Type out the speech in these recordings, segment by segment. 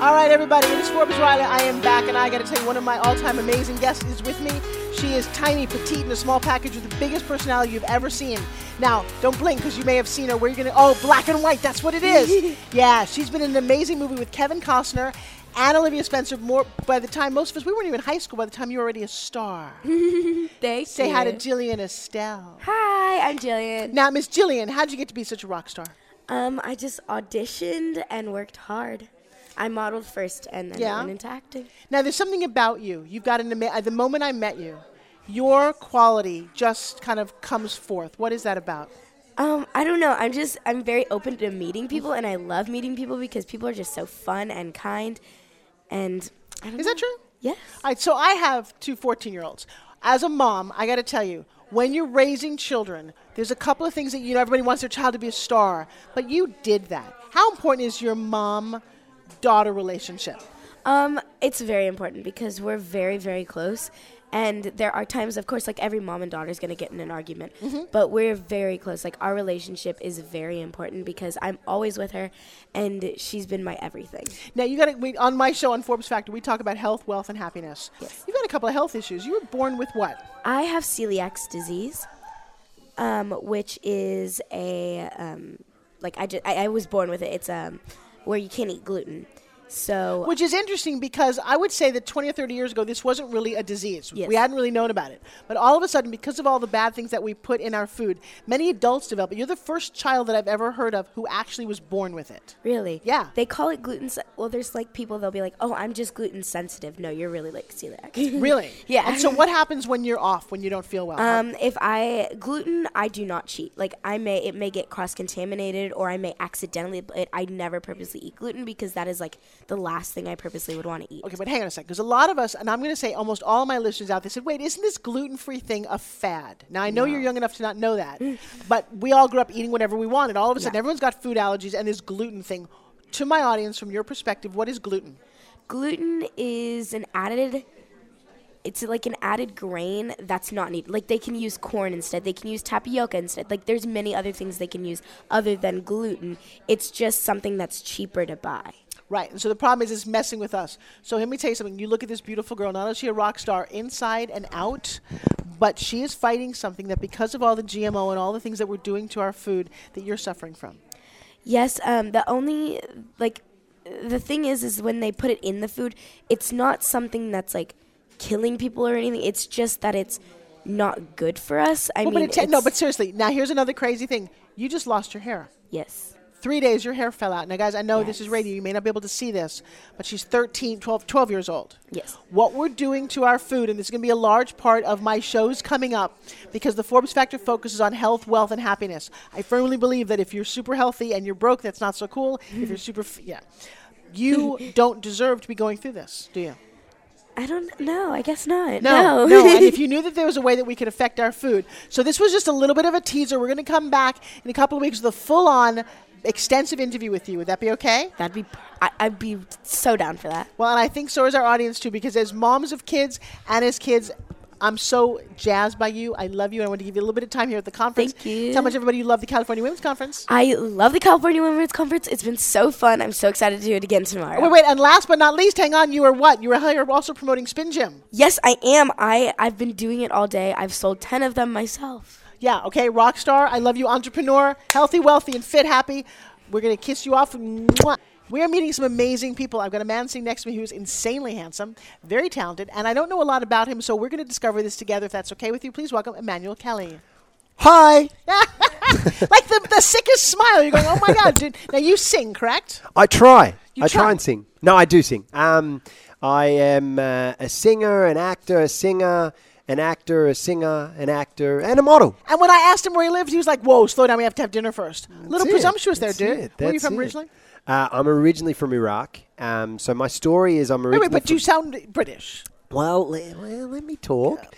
All right, everybody, it is Forbes Riley. I am back, and I got to tell you, one of my all-time amazing guests is with me. She is tiny, petite, in a small package with the biggest personality you've ever seen. Now, don't blink because you may have seen her. Where are you going to? Oh, black and white. That's what it is. yeah, she's been in an amazing movie with Kevin Costner and Octavia Spencer. More by the time most of us, we weren't even in high school. By the time you were already a star. Thank Say you. hi to Jillian Estell. Hi, I'm Jillian. Now, Miss Jillian, how'd you get to be such a rock star? Um, I just auditioned and worked hard. I modeled first and then Yeah? went into acting. Now, there's something about you. You've got an ama- at the moment I met you, your quality just kind of comes forth. What is that about? Um, I don't know. I'm just I'm very open to meeting people, and I love meeting people because people are just so fun and kind. And Is know. that true? Yes. All right, so I have two 14 year olds. As a mom, I got to tell you, when you're raising children, there's a couple of things that, you know, everybody wants their child to be a star, but you did that. How important is your mom daughter relationship? Um, it's very important because we're very, very close. And there are times, of course, like every mom and daughter is going to get in an argument, but we're very close. Like our relationship is very important because I'm always with her, and she's been my everything. Now, you got to, wait on my show on Forbes Factor, we talk about health, wealth, and happiness. Yes. You've got a couple of health issues. You were born with what? I have celiac disease, um, which is a um, like I, just, I I was born with it. It's um where you can't eat gluten. So Which is interesting because I would say that 20 or 30 years ago, this wasn't really a disease. Yes. We hadn't really known about it. But all of a sudden, because of all the bad things that we put in our food, many adults develop it. You're the first child that I've ever heard of who actually was born with it. really, Yeah. they call it gluten. Se- well, there's like people they'll be like, oh, I'm just gluten sensitive. No, you're really like celiac. Really? Yeah. And so, what happens when you're off, when you don't feel well? Um, if I gluten, I do not cheat. Like I may, it may get cross contaminated, or I may accidentally. But I never purposely eat gluten because that is like the last thing I purposely would want to eat. Okay, but hang on a second, because a lot of us, and I'm going to say almost all my listeners out there said, "Wait, isn't this gluten-free thing a fad?" Now I know you're young enough to not know that, but we all grew up eating whatever we wanted. All of a sudden, everyone's got food allergies, and this gluten thing. To my audience, from your perspective, what is gluten? Gluten is an added. It's like an added grain that's not needed. Like they can use corn instead. They can use tapioca instead. Like there's many other things they can use other than gluten. It's just something that's cheaper to buy. Right. And so the problem is, it's messing with us. So let me tell you something. You look at this beautiful girl. Not only is she a rock star inside and out, but she is fighting something that, because of all the GMO and all the things that we're doing to our food, that you're suffering from. Yes, um, the only like the thing is is when they put it in the food, it's not something that's like killing people or anything. It's just that it's not good for us. I Well, mean, but ta- no, but seriously. Now here's another crazy thing. You just lost your hair. yes, Three days, your hair fell out. Now, guys, I know this is radio. You may not be able to see this, but she's 13, 12, 12 years old. Yes. What we're doing to our food, and this is going to be a large part of my shows coming up, because the Forbes Factor focuses on health, wealth, and happiness. I firmly believe that if you're super healthy and you're broke, that's not so cool. if you're super, f- yeah. You don't deserve to be going through this, do you? I don't know. I guess not. No, No, no. and if you knew that there was a way that we could affect our food. So this was just a little bit of a teaser. We're going to come back in a couple of weeks with a full-on, extensive interview with you. Would that be okay? that'd be. I, I'd be so down for that. Well, and I think so is our audience too, because as moms of kids and as kids, I'm so jazzed by you. I love you. and I want to give you a little bit of time here at the conference. Thank you. Tell much everybody you love the California Women's Conference. I love the California Women's Conference. It's been so fun. I'm so excited to do it again tomorrow. Wait, wait, and last but not least, hang on. You are what? You're also promoting Spin Gym. Yes, I am. I I've been doing it all day. I've sold ten of them myself. Yeah, okay, rock star. I love you, entrepreneur, healthy, wealthy, and fit, happy. We're gonna kiss you off. Mwah. We are meeting some amazing people. I've got a man sitting next to me who's insanely handsome, very talented, and I don't know a lot about him, so we're going to discover this together. If that's okay with you, please welcome Emmanuel Kelly. Hi. like the, the sickest smile. You're going, oh my God, dude. Now you sing, correct? I try. You I try? try and sing. No, I do sing. Um, I am uh, a singer, an actor, a singer, an actor, a singer, an actor, and a model. And when I asked him where he lived, he was like, whoa, slow down. We have to have dinner first. A little it. presumptuous That's there, dude. Where are you from it. originally? Uh, I'm originally from Iraq. Um, so my story is I'm Wait, originally wait, but from, you sound British. well, le- let me talk.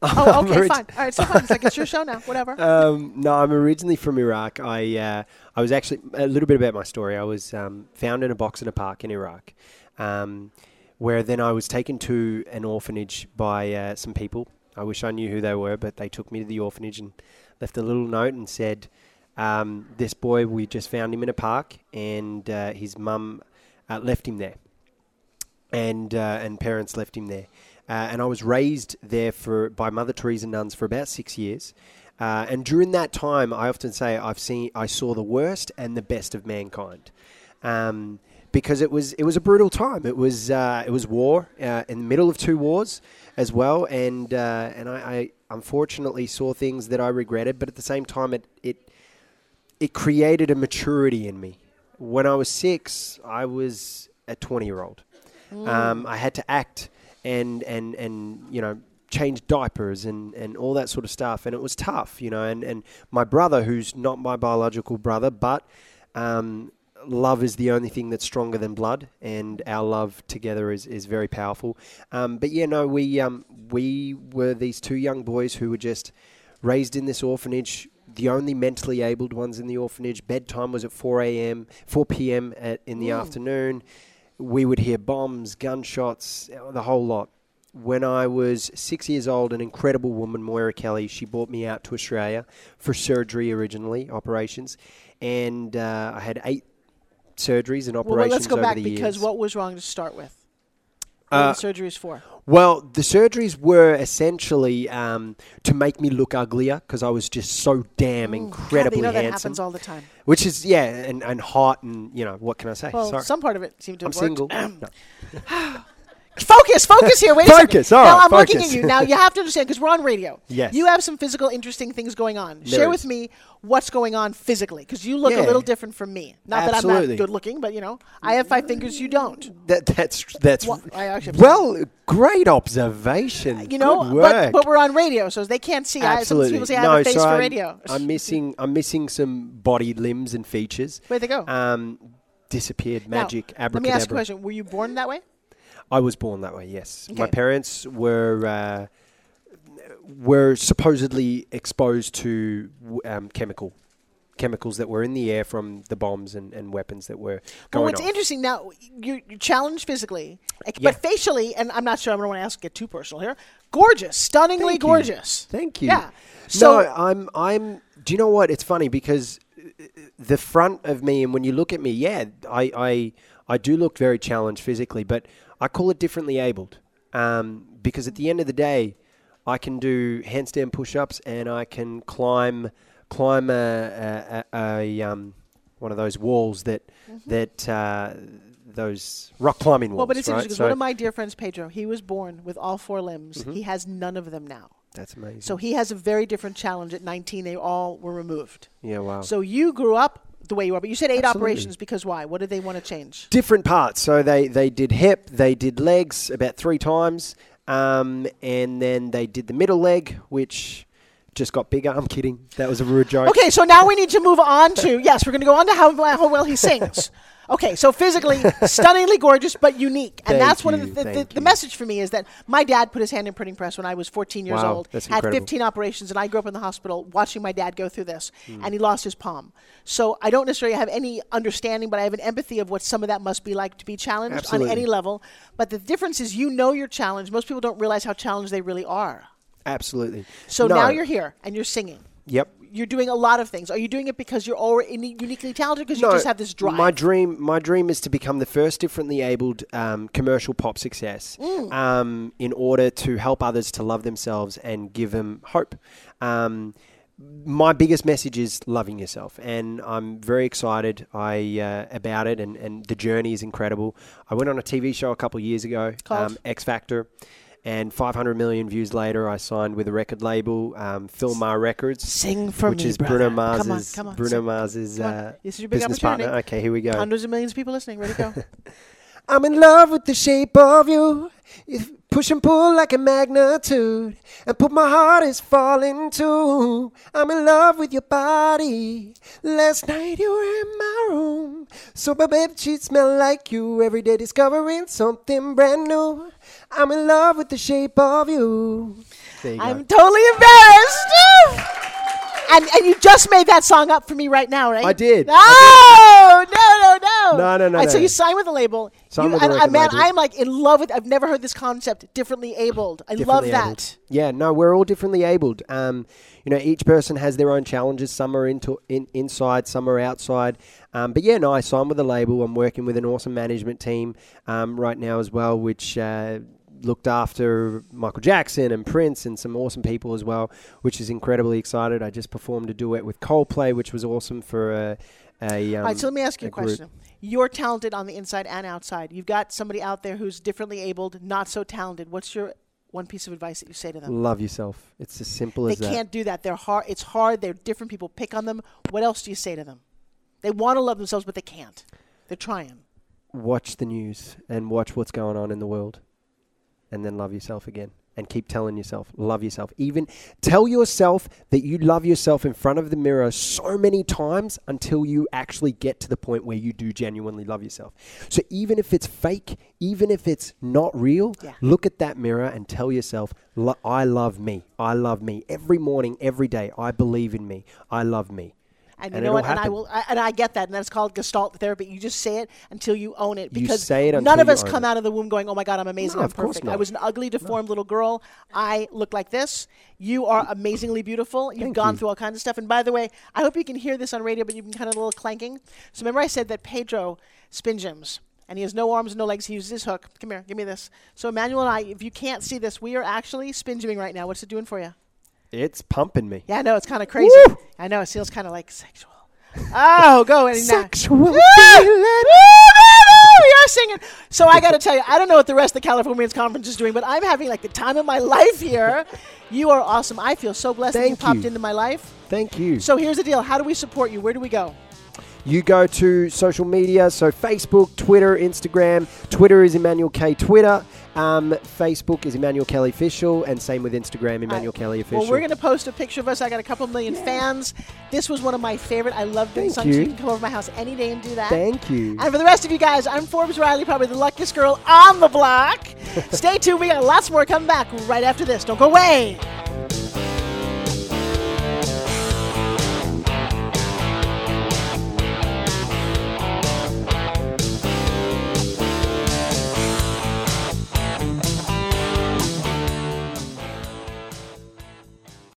Oh, okay, orig- fine. All right, so fine. It's like it's your show now. Whatever. Um, no, I'm originally from Iraq. I uh, I was actually a little bit about my story. I was um, found in a box in a park in Iraq, um, where then I was taken to an orphanage by uh, some people. I wish I knew who they were, but they took me to the orphanage and left a little note and said, um, "This boy, we just found him in a park, and uh, his mum uh, left him there." and uh, and parents left him there. Uh, and I was raised there for by Mother Teresa nuns for about six years. Uh, and during that time, I often say I've seen I saw the worst and the best of mankind. Um, because it was it was a brutal time. It was uh, it was war uh, in the middle of two wars as well, and uh, and I, I, unfortunately saw things that I regretted, but at the same time it it it created a maturity in me. When I was six, I was a twenty year old. Um, I had to act and and and you know change diapers and, and all that sort of stuff, and it was tough, you know. And, and my brother, who's not my biological brother, but um, love is the only thing that's stronger than blood, and our love together is, is very powerful. Um, but yeah, no, we um, we were these two young boys who were just raised in this orphanage. The only mentally abled ones in the orphanage. Bedtime was at 4 a.m., 4 p.m. At, in the afternoon. We would hear bombs, gunshots, the whole lot. When I was six years old, an incredible woman, Moira Kelly, she brought me out to Australia for surgery originally, operations, and uh, I had eight surgeries and Well, operations let's go over back because years. what was wrong to start with? What Uh, were the surgeries for? Well, the surgeries were essentially um, to make me look uglier because I was just so damn incredibly you know that handsome. happens all the time. Which is yeah, and, and hot, and you know what can I say? Well, Sorry, some part of it seemed to I'm worked. single. No. Focus, focus here. Wait a Focus, second. all now right, I'm looking at you. Now you have to understand because we're on radio. Yes. You have some physical, interesting things going on. There Share is. with me what's going on physically because you look a little different from me. Not that I'm not good looking, but you know, I have five fingers. You don't. That that's that's Well, I actually- well, great observation. You know, but, but we're on radio, so they can't see. I, some Absolutely. people say I no, have a face so for I'm, radio. I'm missing. I'm missing some body limbs and features. Where'd they go? Um, disappeared. Now, Magic. Let abracadabra. me ask you a question. Were you born that way? I was born that way. Yes, my parents were uh, were supposedly exposed to um, chemical chemicals that were in the air from the bombs and, and weapons that were Well, going what's off. interesting now, you're, you're challenged physically, Yeah. but facially, and I'm not sure I don't want to ask get too personal here. Gorgeous, stunningly Thank you. gorgeous. Thank you. Yeah. So no, I'm. I'm. Do you know what? It's funny because uh, the front of me, and when you look at me, yeah, I, I, I do look very challenged physically, but I call it differently abled, um, because at the end of the day, I can do handstand push-ups and I can climb, climb a, a, a, a um, one of those walls that that uh, those rock climbing walls. Mm-hmm. well, but it's right? interesting because So- one of my dear friends, Pedro, he was born with all four limbs. Mm-hmm. He has none of them now. that's amazing. So he has a very different challenge. At 19, they all were removed. yeah, wow. So you grew up the way you are, but you said eight Absolutely. operations because why? What did they want to change? different parts. So they, they did hip, they did legs about three times, um, and then they did the middle leg, which just got bigger. I'm kidding. That was a rude joke. Okay, so now we need to move on to yes, we're going to go on to how, how well he sings. Okay, so physically stunningly gorgeous but unique, and Thank that's one of you, the, the, the message for me is that my dad put his hand in printing press when I was 14 years Wow, old, that's had incredible. 15 operations, and I grew up in the hospital watching my dad go through this, Hmm. and he lost his palm. So I don't necessarily have any understanding, but I have an empathy of what some of that must be like to be challenged Absolutely. on any level. But the difference is, you know, you're challenged. Most people don't realize how challenged they really are. Absolutely. So No. now you're here and you're singing Yep. You're doing a lot of things. Are you doing it because you're already uniquely talented? Because you just have this drive. My dream, my dream is to become the first differently abled um, commercial pop success, Mm. um, in order to help others to love themselves and give them hope. Um, my biggest message is loving yourself, and I'm very excited I uh, about it, and, and the journey is incredible. I went on a TV show a couple of years ago, um, X Factor. And 500 million views later, I signed with a record label, um, Philmar Records Sing for which me, is brother. Bruno Come on, Mars's come on, Bruno sing. Mars's uh, This is your big business partner. Okay, here we go. Hundreds of millions of people listening. Ready to go? I'm in love with the shape of you. Push and pull like a magnitude, and put my heart is falling too. I'm in love with your body. Last night you were in my room, so my baby sheets smell like you. Every day discovering something brand new. I'm in love with the shape of you. You. I'm totally embarrassed. and and you just made that song up for me right now, right? I did. No, no, no, no. go. No, no, no, All right, So you sign with the label. You- with the and, uh, man, label. I'm like in love with. I've never heard this concept. Differently abled. I love that. abled. Yeah, no, we're all differently abled. Um, you know, each person has their own challenges. Some are into in, inside, some are outside. Um, but yeah, no, I signed with the label. I'm working with an awesome management team um, right now as well, which. Uh, Looked after Michael Jackson and Prince and some awesome people as well, which is incredibly excited. I just performed a duet with Coldplay, which was awesome for a. a um, All right, so let me ask you a, a group. question. You're talented on the inside and outside. You've got somebody out there who's differently abled, not so talented. What's your one piece of advice that you say to them? Love yourself. It's as simple They as that. They can't do that. They're hard. It's hard. They're different. People pick on them. What else do you say to them? They want to love themselves, but they can't. They're trying. watch the news and watch what's going on in the world and then love yourself again. And keep telling yourself love yourself. Even tell yourself that you love yourself in front of the mirror so many times until you actually get to the point where you do genuinely love yourself. So even if it's fake even if it's not real Yeah. look at that mirror and tell yourself i love me. I love me. Every morning every day i believe in me. I love me And you And know it'll what? And I will. I, and I get that. And that's called Gestalt therapy. You just say it until you own it. You Because say it none of us come it. out of the womb going, "Oh my God, I'm amazing. No, I'm of course perfect." I was an ugly, deformed little girl. I look like this. You are amazingly beautiful. You've Thank gone you. through all kinds of stuff. And by the way, I hope you can hear this on radio, but you can kind of a little clanking. So remember, I said that Pedro spin gyms. And he has no arms, and no legs. He uses his hook. Come here, give me this. So Emmanuel and I, if you can't see this, we are actually spin gymming right now. What's it doing for you? It's pumping me Yeah, I know it's kind of crazy. Woo! I know it feels kind of like sexual. Oh, go and Sexual! We are singing. So I got to tell you, I don't know what the rest of the California Women's Conference is doing, but I'm having like the time of my life here. You are awesome. I feel so blessed that you Thank popped into my life. thank you So here's the deal: How do we support you? Where do we go? You go to social media, so Facebook, Twitter, Instagram. Twitter is Emmanuel K. Twitter. Um, Facebook is Emmanuel Kelly Official, and same with Instagram, Emmanuel Kelly Official. Well, we're going to post a picture of us. I got a couple million fans. This was one of my favorite. I love doing Thank. You. you can come over to my house any day and do that. Thank you. And for the rest of you guys, I'm Forbes Riley, probably the luckiest girl on the block. Stay tuned. We got lots more coming back right after this. Don't go away.